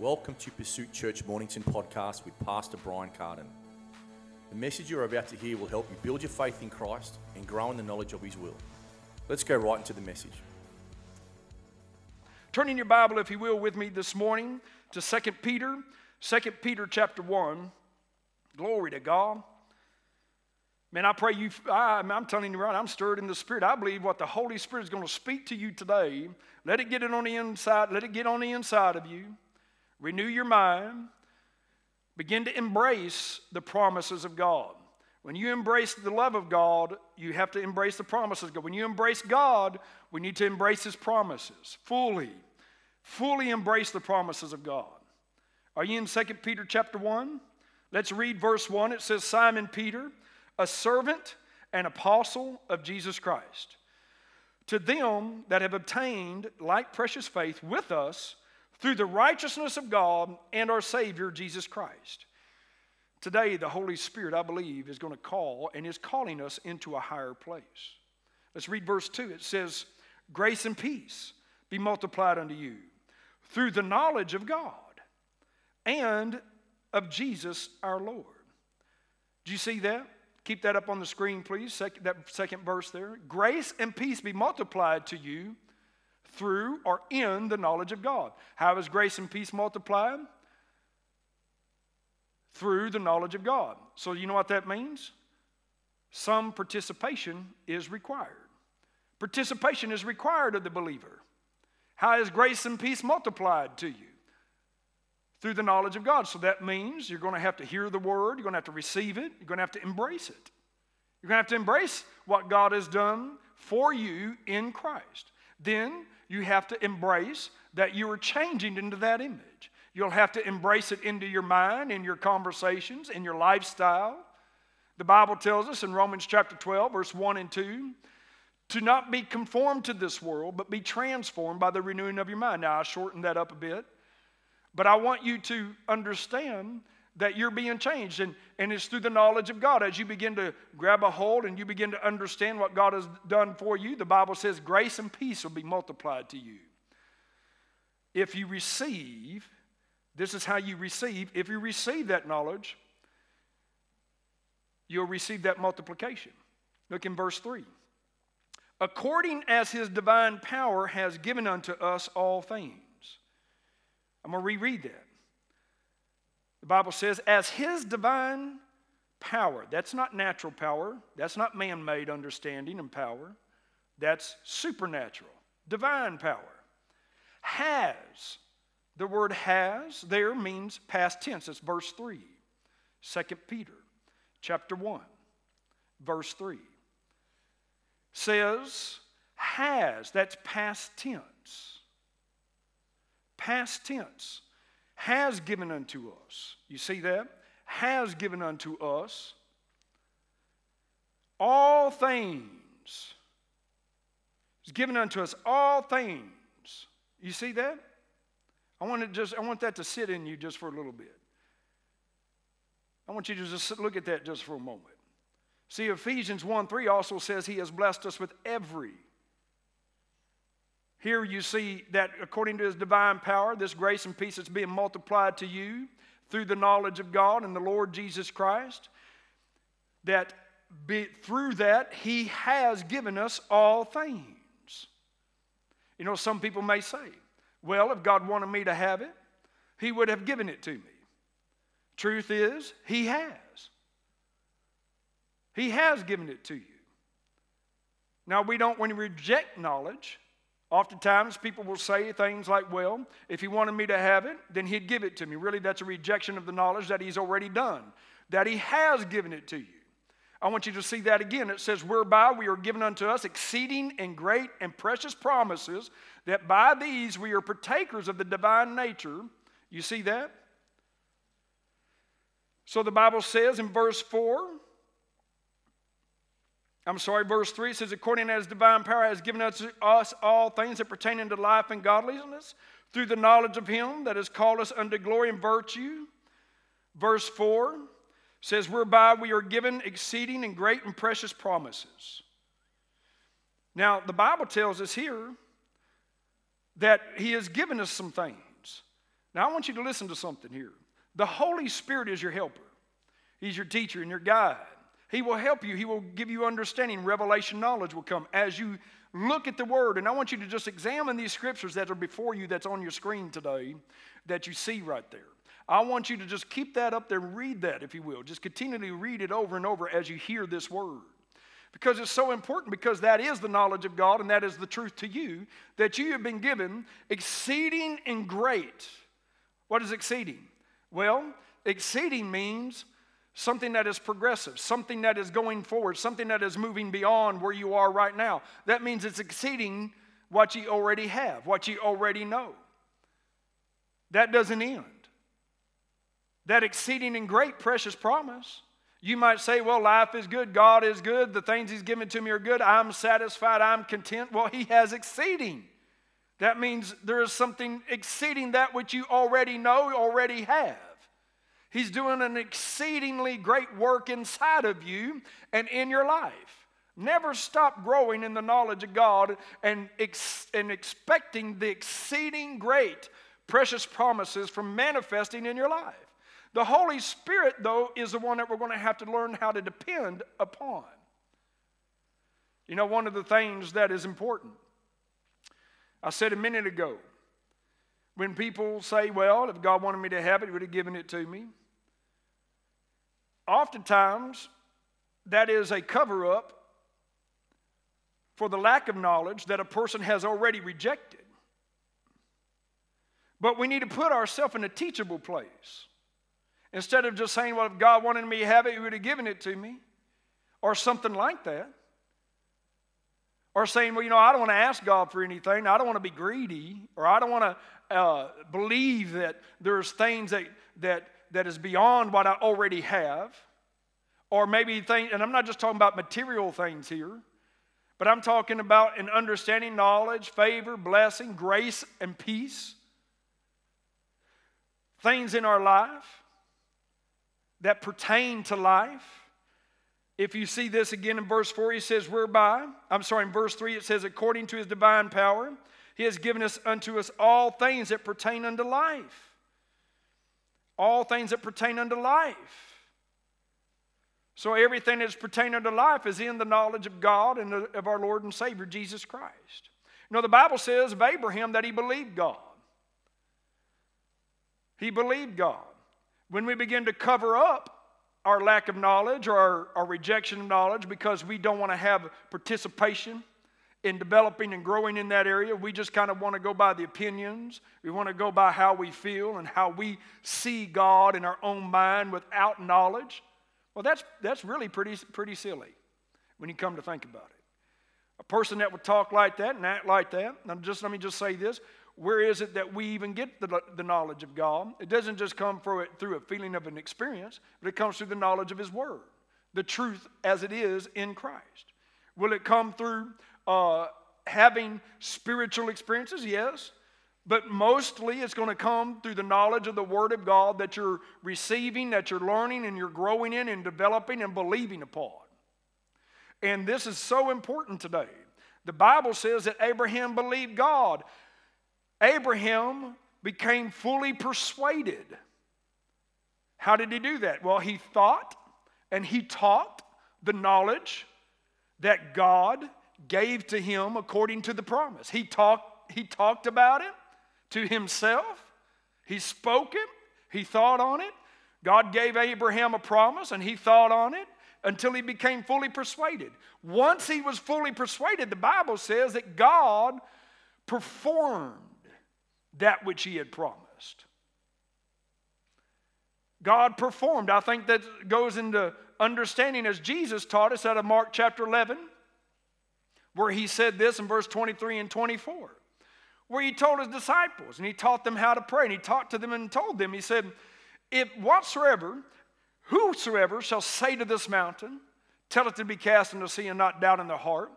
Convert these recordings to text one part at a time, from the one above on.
Welcome to Pursuit Church Mornington podcast with Pastor Brian Carden. The message you're about to hear will help you build your faith in Christ and grow in the knowledge of His will. Let's go right into the message. Turn in your Bible, if you will, with me this morning to 2 Peter, 2 Peter chapter 1. Glory to God. Man, I pray you, I, am telling you right, I'm stirred in the Spirit. I believe what the Holy Spirit is going to speak to you today. Let it get it on the inside, let it get on the inside of you. Renew your mind. Begin to embrace the promises of God. When you embrace the love of God, you have to embrace the promises of God. When you embrace God, we need to embrace His promises fully. Fully embrace the promises of God. Are you in 2 Peter chapter 1? Let's read verse 1. It says, Simon Peter, a servant and apostle of Jesus Christ, to them that have obtained like precious faith with us through the righteousness of God and our Savior Jesus Christ. Today, the Holy Spirit, I believe, is going to call and is calling us into a higher place. Let's read verse 2. It says, Grace and peace be multiplied unto you through the knowledge of God and of Jesus our Lord. Do you see that? Keep that up on the screen, please. Second, that second verse there. Grace and peace be multiplied to you through or in the knowledge of God. How is grace and peace multiplied? Through the knowledge of God. So, you know what that means? Some participation is required. Participation is required of the believer. How is grace and peace multiplied to you? Through the knowledge of God. So that means you're going to have to hear the word, you're going to have to receive it, you're going to have to embrace it. You're going to have to embrace what God has done for you in Christ. Then you have to embrace that you are changing into that image. You'll have to embrace it into your mind, in your conversations, in your lifestyle. The Bible tells us in Romans chapter 12, verse 1 and 2, to not be conformed to this world, but be transformed by the renewing of your mind. Now, I shortened that up a bit, but I want you to understand that you're being changed. And, and it's through the knowledge of God. As you begin to grab a hold and you begin to understand what God has done for you, the Bible says grace and peace will be multiplied to you. If you receive, this is how you receive. If you receive that knowledge, you'll receive that multiplication. Look in verse 3. According as his divine power has given unto us all things. I'm going to reread that. The Bible says, as his divine power, that's not natural power, that's not man made understanding and power, that's supernatural, divine power, has. The word has there means past tense. It's verse 3. 2 Peter chapter 1, verse 3 says, has, that's past tense. Past tense has given unto us. You see that? Has given unto us all things. He's given unto us all things. You see that? I want to just I want that to sit in you just for a little bit. I want you to just look at that just for a moment. See, Ephesians 1 3 also says he has blessed us with every here you see that according to his divine power, this grace and peace is being multiplied to you through the knowledge of God and the Lord Jesus Christ. That be, through that, he has given us all things. You know, some people may say, well, if God wanted me to have it, he would have given it to me. Truth is, he has. He has given it to you. Now, we don't want to reject knowledge. Oftentimes, people will say things like, Well, if he wanted me to have it, then he'd give it to me. Really, that's a rejection of the knowledge that he's already done, that he has given it to you. I want you to see that again. It says, Whereby we are given unto us exceeding and great and precious promises, that by these we are partakers of the divine nature. You see that? So the Bible says in verse 4, I'm sorry, verse 3 says, according as divine power has given us, us all things that pertain unto life and godliness, through the knowledge of him that has called us unto glory and virtue. Verse 4 says, whereby we are given exceeding and great and precious promises. Now, the Bible tells us here that he has given us some things. Now, I want you to listen to something here. The Holy Spirit is your helper, He's your teacher and your guide. He will help you, He will give you understanding. Revelation knowledge will come as you look at the Word. And I want you to just examine these scriptures that are before you, that's on your screen today, that you see right there. I want you to just keep that up there, read that, if you will. Just continually read it over and over as you hear this Word. Because it's so important, because that is the knowledge of God and that is the truth to you, that you have been given exceeding and great. What is exceeding? Well, exceeding means something that is progressive, something that is going forward, something that is moving beyond where you are right now. That means it's exceeding what you already have, what you already know. That doesn't end. That exceeding and great precious promise. You might say, well, life is good, God is good, the things He's given to me are good, I'm satisfied, I'm content. Well, He has exceeding. That means there is something exceeding that which you already know, already have. He's doing an exceedingly great work inside of you and in your life. Never stop growing in the knowledge of God and, ex- and expecting the exceeding great, precious promises from manifesting in your life. The Holy Spirit, though, is the one that we're going to have to learn how to depend upon. You know, one of the things that is important I said a minute ago, when people say, well, if God wanted me to have it, He would have given it to me. Oftentimes, that is a cover up for the lack of knowledge that a person has already rejected. But we need to put ourselves in a teachable place. Instead of just saying, well, if God wanted me to have it, He would have given it to me, or something like that. Or saying, well, you know, I don't want to ask God for anything. I don't want to be greedy. Or I don't want to uh, believe that there's things that, that, that is beyond what I already have. Or maybe things, and I'm not just talking about material things here, but I'm talking about an understanding, knowledge, favor, blessing, grace, and peace. Things in our life that pertain to life if you see this again in verse 4, he says, Whereby, I'm sorry, in verse 3, it says, According to his divine power, he has given us unto us all things that pertain unto life. All things that pertain unto life. So everything that's pertaining unto life is in the knowledge of God and of our Lord and Savior, Jesus Christ. You know, the Bible says of Abraham that he believed God. He believed God. When we begin to cover up our lack of knowledge or our, our rejection of knowledge because we don't want to have participation in developing and growing in that area. We just kind of want to go by the opinions. We want to go by how we feel and how we see God in our own mind without knowledge. Well, that's, that's really pretty, pretty silly when you come to think about it. A person that would talk like that and act like that, now just let me just say this where is it that we even get the, the knowledge of God? It doesn't just come through, it, through a feeling of an experience, but it comes through the knowledge of His Word, the truth as it is in Christ. Will it come through uh, having spiritual experiences? Yes. But mostly it's going to come through the knowledge of the Word of God that you're receiving, that you're learning, and you're growing in and developing and believing upon. And this is so important today. The Bible says that Abraham believed God Abraham became fully persuaded. How did he do that? Well, he thought and he taught the knowledge that God gave to him according to the promise. He talked, he talked about it to himself, he spoke it, he thought on it. God gave Abraham a promise and he thought on it until he became fully persuaded. Once he was fully persuaded, the Bible says that God performed that which he had promised. God performed. I think that goes into understanding as Jesus taught us out of Mark chapter 11, where he said this in verse 23 and 24, where he told his disciples and he taught them how to pray. And he talked to them and told them, he said, If whatsoever, whosoever shall say to this mountain, tell it to be cast into the sea and not doubt in their heart,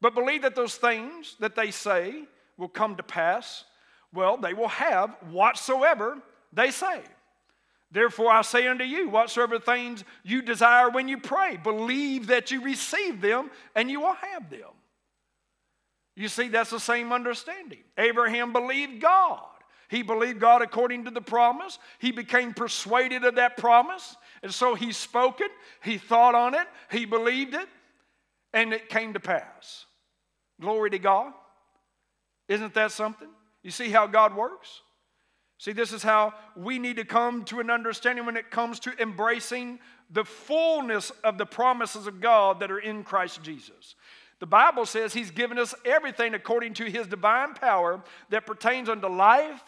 but believe that those things that they say will come to pass, well, they will have whatsoever they say. Therefore, I say unto you, whatsoever things you desire when you pray, believe that you receive them and you will have them. You see, that's the same understanding. Abraham believed God. He believed God according to the promise. He became persuaded of that promise. And so he spoke it, he thought on it, he believed it, and it came to pass. Glory to God. Isn't that something? You see how God works? See, this is how we need to come to an understanding when it comes to embracing the fullness of the promises of God that are in Christ Jesus. The Bible says He's given us everything according to His divine power that pertains unto life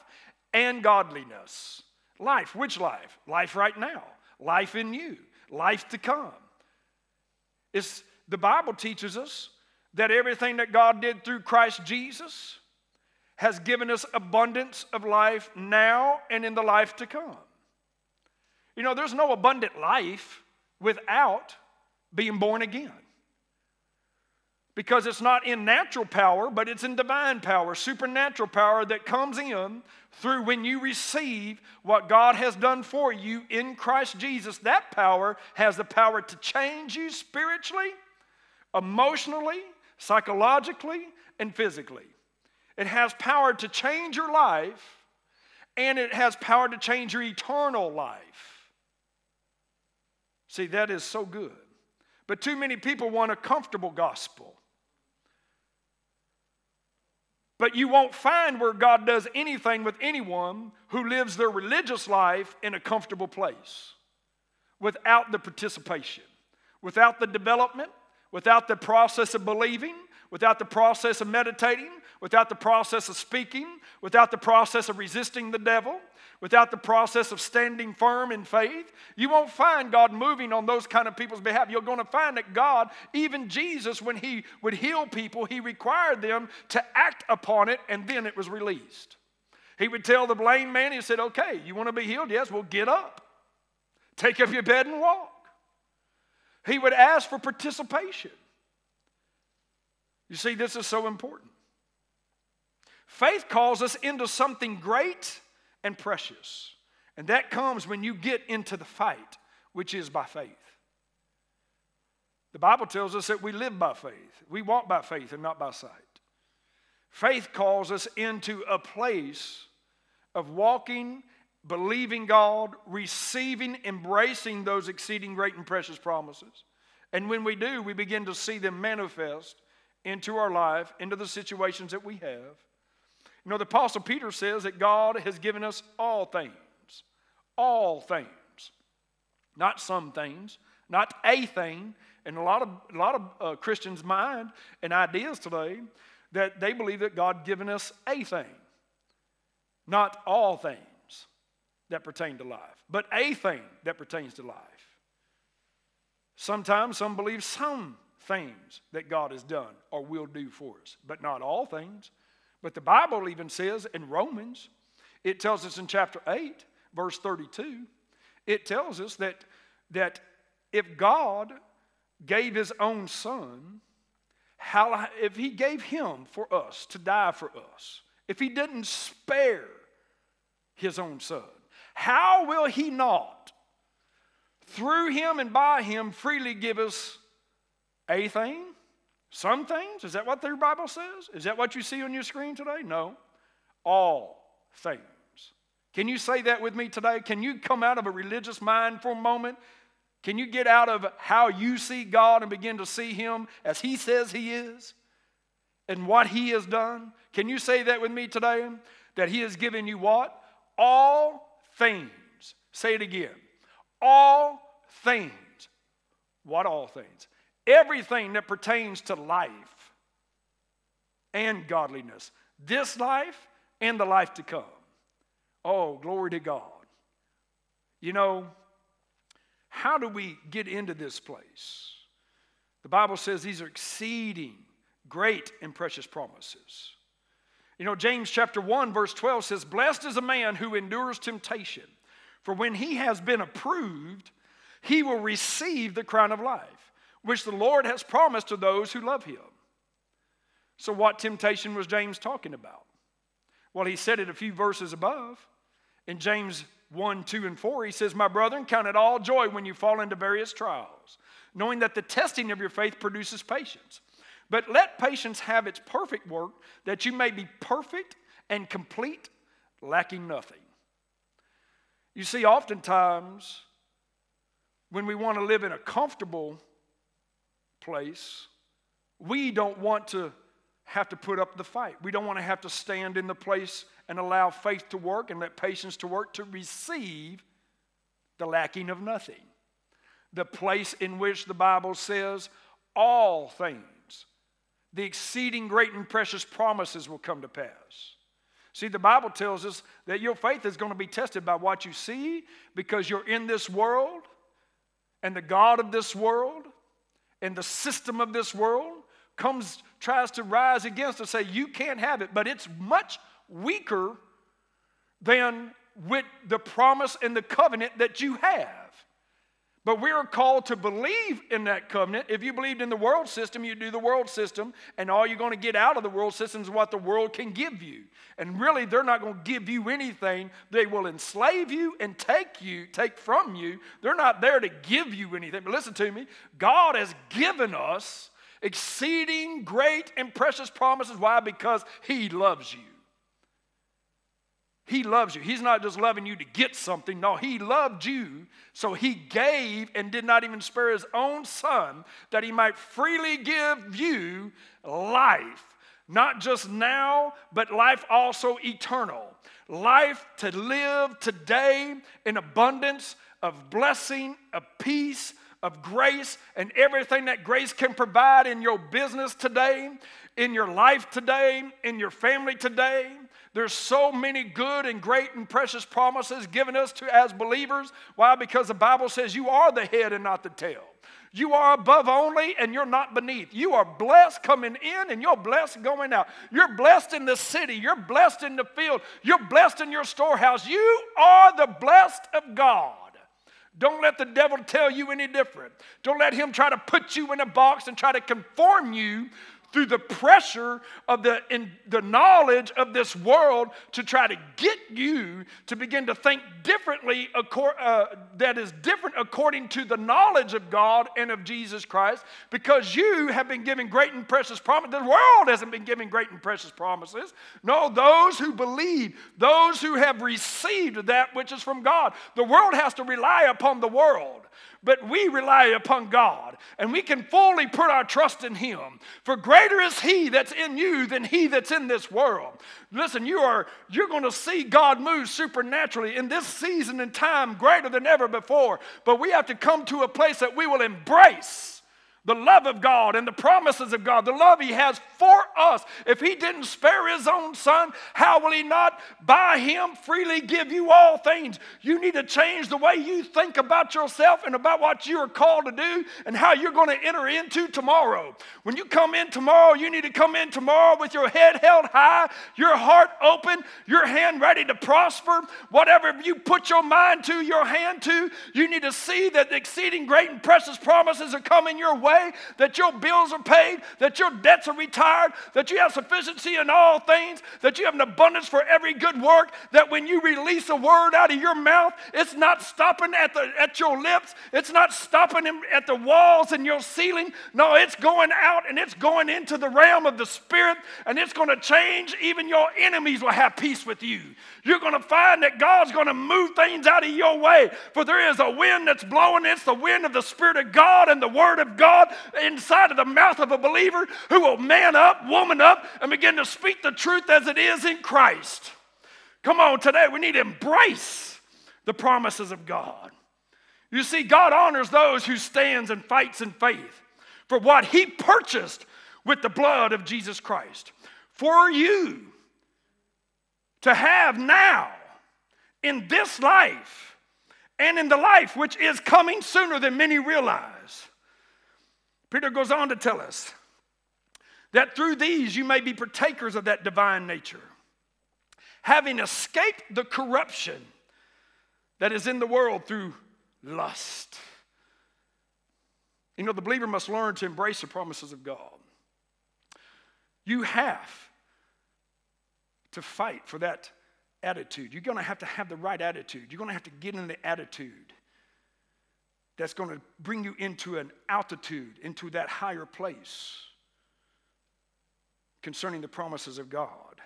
and godliness. Life, which life? Life right now, life in you, life to come. It's, the Bible teaches us that everything that God did through Christ Jesus has given us abundance of life now and in the life to come. You know, there's no abundant life without being born again because it's not in natural power, but it's in divine power, supernatural power that comes in through when you receive what God has done for you in Christ Jesus. That power has the power to change you spiritually, emotionally, psychologically, and physically. It has power to change your life, and it has power to change your eternal life. See, that is so good. But too many people want a comfortable gospel. But you won't find where God does anything with anyone who lives their religious life in a comfortable place without the participation, without the development, without the process of believing, without the process of meditating, without the process of speaking, without the process of resisting the devil, without the process of standing firm in faith, you won't find God moving on those kind of people's behalf. You're going to find that God, even Jesus, when He would heal people, He required them to act upon it and then it was released. He would tell the lame man, He said, Okay, you want to be healed? Yes, well, get up. Take up your bed and walk. He would ask for participation. You see, this is so important. Faith calls us into something great and precious. And that comes when you get into the fight, which is by faith. The Bible tells us that we live by faith, we walk by faith and not by sight. Faith calls us into a place of walking, believing God, receiving, embracing those exceeding great and precious promises. And when we do, we begin to see them manifest into our life, into the situations that we have. You know, the Apostle Peter says that God has given us all things. All things. Not some things, not a thing. And a lot of, a lot of uh, Christians' mind and ideas today that they believe that God given us a thing, not all things that pertain to life, but a thing that pertains to life. Sometimes some believe some things that God has done or will do for us, but not all things. But the Bible even says in Romans, it tells us in chapter 8, verse 32, it tells us that, that if God gave his own son, how, if he gave him for us to die for us, if he didn't spare his own son, how will he not, through him and by him, freely give us a thing? Some things? Is that what the Bible says? Is that what you see on your screen today? No. All things. Can you say that with me today? Can you come out of a religious mind for a moment? Can you get out of how you see God and begin to see Him as He says He is and what He has done? Can you say that with me today? That He has given you what? All things. Say it again. All things. What all things? Everything that pertains to life and godliness, this life and the life to come. Oh, glory to God. You know, how do we get into this place? The Bible says these are exceeding great and precious promises. You know, James chapter 1, verse 12 says, Blessed is a man who endures temptation, for when he has been approved, he will receive the crown of life which the Lord has promised to those who love him. So, what temptation was James talking about? Well, he said it a few verses above. In James 1, 2, and 4, he says, My brethren, count it all joy when you fall into various trials, knowing that the testing of your faith produces patience. But let patience have its perfect work, that you may be perfect and complete, lacking nothing. You see, oftentimes, when we want to live in a comfortable place, we don't want to have to put up the fight. We don't want to have to stand in the place and allow faith to work and let patience to work to receive the lacking of nothing. The place in which the Bible says all things, the exceeding great and precious promises will come to pass. See, the Bible tells us that your faith is going to be tested by what you see because you're in this world and the God of this world and the system of this world comes tries to rise against and say you can't have it but it's much weaker than with the promise and the covenant that you have but we're called to believe in that covenant. If you believed in the world system, you do the world system, and all you're going to get out of the world system is what the world can give you. And really, they're not going to give you anything. They will enslave you and take you, take from you. They're not there to give you anything. But listen to me God has given us exceeding great and precious promises. Why? Because He loves you. He loves you. He's not just loving you to get something. No, He loved you, so He gave and did not even spare His own Son that He might freely give you life. Not just now, but life also eternal. Life to live today in abundance of blessing, of peace, of grace, and everything that grace can provide in your business today, in your life today, in your family today there's so many good and great and precious promises given us to as believers. Why? Because the Bible says you are the head and not the tail. You are above only and you're not beneath. You are blessed coming in and you're blessed going out. You're blessed in the city. You're blessed in the field. You're blessed in your storehouse. You are the blessed of God. Don't let the devil tell you any different. Don't let him try to put you in a box and try to conform you through the pressure of the, in, the knowledge of this world to try to get you to begin to think differently, uh, that is different according to the knowledge of God and of Jesus Christ, because you have been given great and precious promises. The world hasn't been given great and precious promises. No, those who believe, those who have received that which is from God. The world has to rely upon the world. But we rely upon God and we can fully put our trust in Him. For greater is He that's in you than He that's in this world. Listen, you are you're going to see God move supernaturally in this season and time greater than ever before. But we have to come to a place that we will embrace the love of God and the promises of God, the love He has for us. If He didn't spare His own Son, how will He not by Him freely give you all things? You need to change the way you think about yourself and about what you are called to do and how you're going to enter into tomorrow. When you come in tomorrow, you need to come in tomorrow with your head held high, your heart open, your hand ready to prosper. Whatever you put your mind to, your hand to, you need to see that the exceeding great and precious promises are coming your way way, that your bills are paid, that your debts are retired, that you have sufficiency in all things, that you have an abundance for every good work, that when you release a word out of your mouth, it's not stopping at, the, at your lips, it's not stopping at the walls and your ceiling. No, it's going out and it's going into the realm of the Spirit, and it's going to change. Even your enemies will have peace with you. You're going to find that God's going to move things out of your way, for there is a wind that's blowing. It's the wind of the Spirit of God and the Word of God inside of the mouth of a believer who will man up, woman up, and begin to speak the truth as it is in Christ. Come on, today we need to embrace the promises of God. You see, God honors those who stands and fights in faith for what he purchased with the blood of Jesus Christ. For you to have now in this life and in the life which is coming sooner than many realize. Peter goes on to tell us that through these you may be partakers of that divine nature, having escaped the corruption that is in the world through lust. You know, the believer must learn to embrace the promises of God. You have to fight for that attitude. You're going to have to have the right attitude. You're going to have to get in the attitude that's going to bring you into an altitude, into that higher place concerning the promises of God.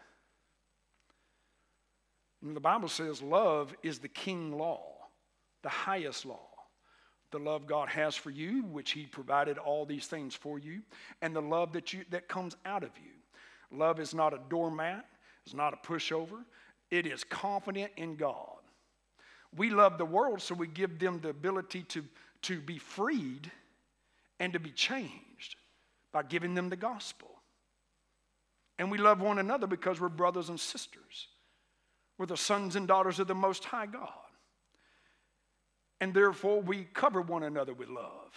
And the Bible says love is the king law, the highest law. The love God has for you, which He provided all these things for you, and the love that, you, that comes out of you. Love is not a doormat, it's not a pushover, it is confident in God. We love the world, so we give them the ability to, to be freed and to be changed by giving them the gospel. And we love one another because we're brothers and sisters. We're the sons and daughters of the Most High God. And therefore, we cover one another with love.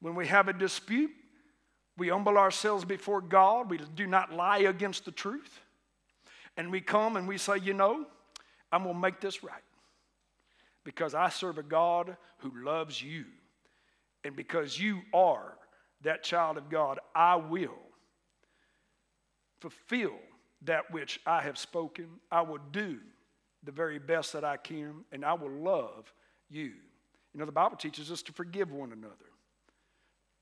When we have a dispute, we humble ourselves before God. We do not lie against the truth. And we come and we say, you know, I'm going to make this right. Because I serve a God who loves you. And because you are that child of God, I will fulfill that which I have spoken. I will do the very best that I can, and I will love you. You know, the Bible teaches us to forgive one another,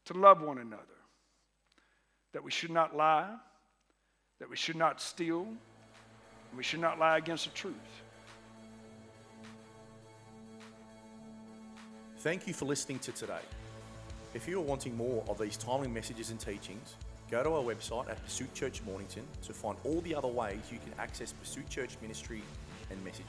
to love one another, that we should not lie, that we should not steal, and we should not lie against the truth. Thank you for listening to today. If you are wanting more of these timely messages and teachings, go to our website at Pursuit Church Mornington to find all the other ways you can access Pursuit Church ministry and messages.